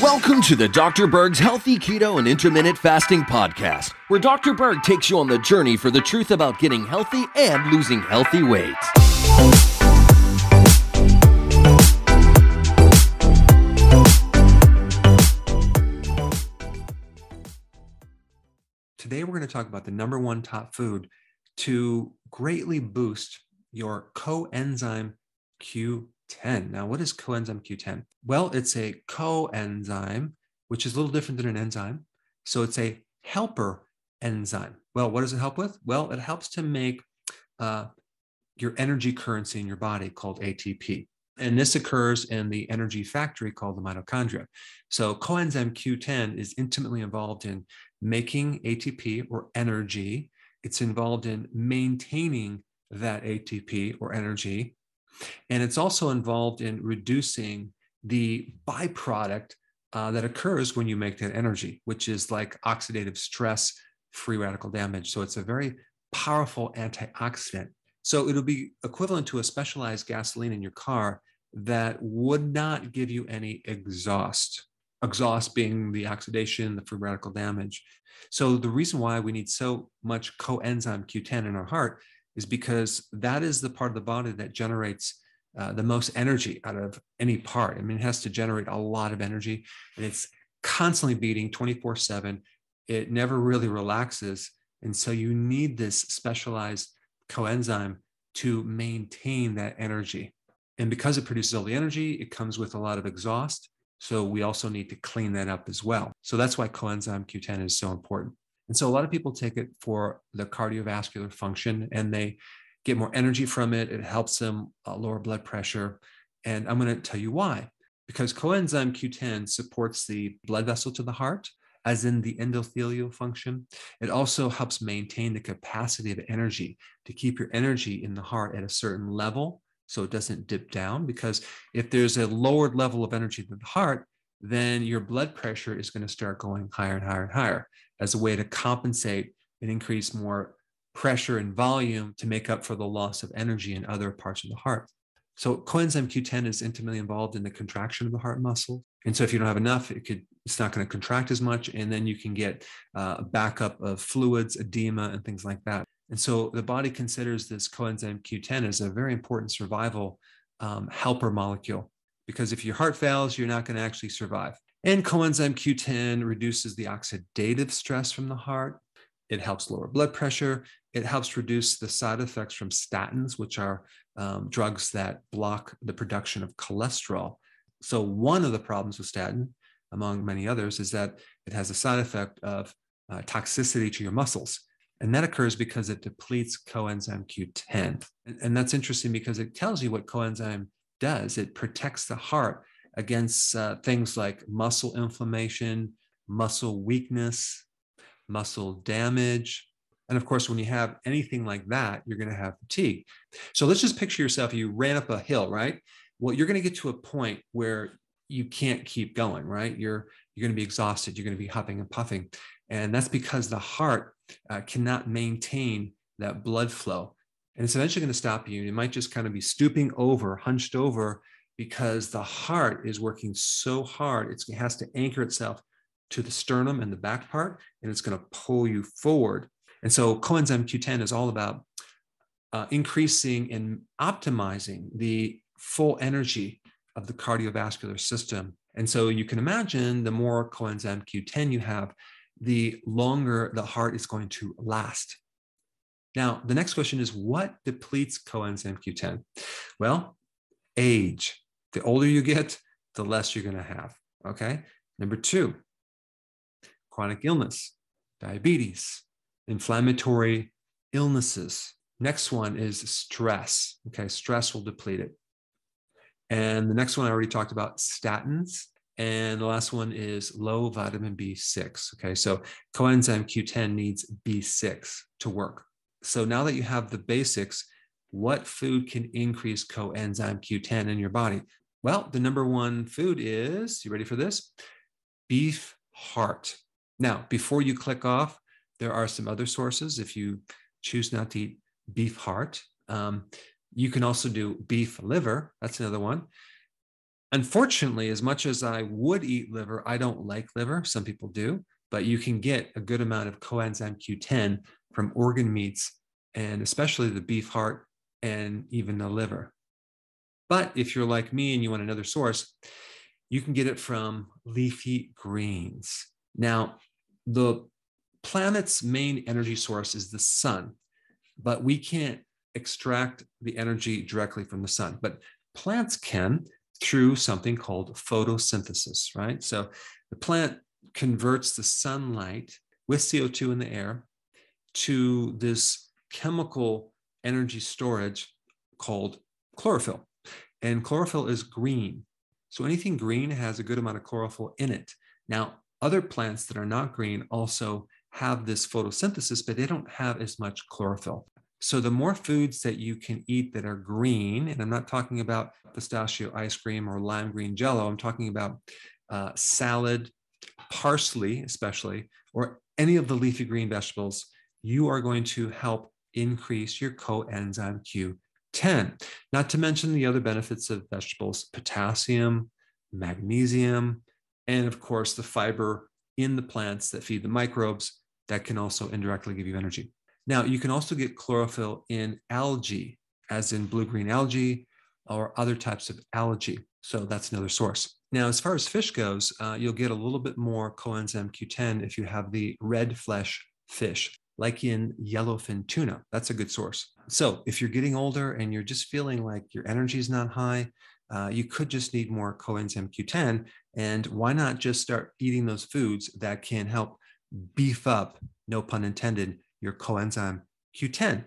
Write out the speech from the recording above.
Welcome to the Dr. Berg's Healthy Keto and Intermittent Fasting Podcast, where Dr. Berg takes you on the journey for the truth about getting healthy and losing healthy weight. Today, we're going to talk about the number one top food to greatly boost your coenzyme Q10. Now, what is coenzyme Q10? Well, it's a coenzyme, which is a little different than an enzyme. So it's a helper enzyme. Well, what does it help with? Well, it helps to make uh, your energy currency in your body called ATP. And this occurs in the energy factory called the mitochondria. So coenzyme Q10 is intimately involved in making ATP or energy. It's involved in maintaining that ATP or energy. And it's also involved in reducing the byproduct uh, that occurs when you make that energy, which is like oxidative stress, free radical damage. So it's a very powerful antioxidant. So it'll be equivalent to a specialized gasoline in your car that would not give you any exhaust. Exhaust being the oxidation, the free radical damage. So the reason why we need so much coenzyme Q10 in our heart is because that is the part of the body that generates uh, the most energy out of any part. I mean, it has to generate a lot of energy and it's constantly beating 24 7. It never really relaxes. And so you need this specialized coenzyme to maintain that energy. And because it produces all the energy, it comes with a lot of exhaust. So we also need to clean that up as well. So that's why coenzyme Q10 is so important. And so a lot of people take it for the cardiovascular function and they get more energy from it. It helps them uh, lower blood pressure. And I'm going to tell you why. Because coenzyme Q10 supports the blood vessel to the heart, as in the endothelial function. It also helps maintain the capacity of energy to keep your energy in the heart at a certain level so it doesn't dip down. Because if there's a lowered level of energy in the heart, then your blood pressure is going to start going higher and higher and higher as a way to compensate and increase more pressure and volume to make up for the loss of energy in other parts of the heart. So coenzyme Q10 is intimately involved in the contraction of the heart muscle. And so if you don't have enough, it could it's not going to contract as much, and then you can get uh, a backup of fluids, edema, and things like that. And so the body considers this coenzyme Q10 as a very important survival um, helper molecule because if your heart fails, you're not going to actually survive. And coenzyme Q10 reduces the oxidative stress from the heart. It helps lower blood pressure. It helps reduce the side effects from statins, which are um, drugs that block the production of cholesterol. So, one of the problems with statin, among many others, is that it has a side effect of uh, toxicity to your muscles. And that occurs because it depletes coenzyme Q10. And, and that's interesting because it tells you what coenzyme does. It protects the heart against uh, things like muscle inflammation, muscle weakness, muscle damage. And of course, when you have anything like that, you're going to have fatigue. So let's just picture yourself you ran up a hill, right? Well, you're going to get to a point where you can't keep going, right? You're you're going to be exhausted. You're going to be huffing and puffing, and that's because the heart uh, cannot maintain that blood flow, and it's eventually going to stop you. You might just kind of be stooping over, hunched over, because the heart is working so hard, it has to anchor itself to the sternum and the back part, and it's going to pull you forward. And so coenzyme Q10 is all about uh, increasing and optimizing the full energy of the cardiovascular system. And so you can imagine the more coenzyme Q10 you have, the longer the heart is going to last. Now, the next question is what depletes coenzyme Q10? Well, age. The older you get, the less you're going to have. Okay. Number two, chronic illness, diabetes, inflammatory illnesses. Next one is stress. Okay. Stress will deplete it. And the next one I already talked about statins. And the last one is low vitamin B6. Okay. So coenzyme Q10 needs B6 to work. So now that you have the basics, what food can increase coenzyme Q10 in your body? Well, the number one food is, you ready for this? Beef heart. Now, before you click off, there are some other sources. If you choose not to eat beef heart, um, you can also do beef liver. That's another one. Unfortunately, as much as I would eat liver, I don't like liver. Some people do, but you can get a good amount of coenzyme Q10 from organ meats and especially the beef heart and even the liver. But if you're like me and you want another source, you can get it from leafy greens. Now, the planet's main energy source is the sun, but we can't extract the energy directly from the sun. But plants can through something called photosynthesis, right? So the plant converts the sunlight with CO2 in the air to this chemical energy storage called chlorophyll. And chlorophyll is green. So anything green has a good amount of chlorophyll in it. Now, other plants that are not green also have this photosynthesis, but they don't have as much chlorophyll. So the more foods that you can eat that are green, and I'm not talking about pistachio ice cream or lime green jello, I'm talking about uh, salad, parsley, especially, or any of the leafy green vegetables, you are going to help increase your coenzyme Q10. Not to mention the other benefits of vegetables potassium, magnesium, and of course, the fiber in the plants that feed the microbes that can also indirectly give you energy. Now, you can also get chlorophyll in algae, as in blue green algae or other types of algae. So that's another source. Now, as far as fish goes, uh, you'll get a little bit more coenzyme Q10 if you have the red flesh fish, like in yellowfin tuna. That's a good source. So if you're getting older and you're just feeling like your energy is not high, uh, you could just need more coenzyme Q10. And why not just start eating those foods that can help beef up, no pun intended, your coenzyme Q10.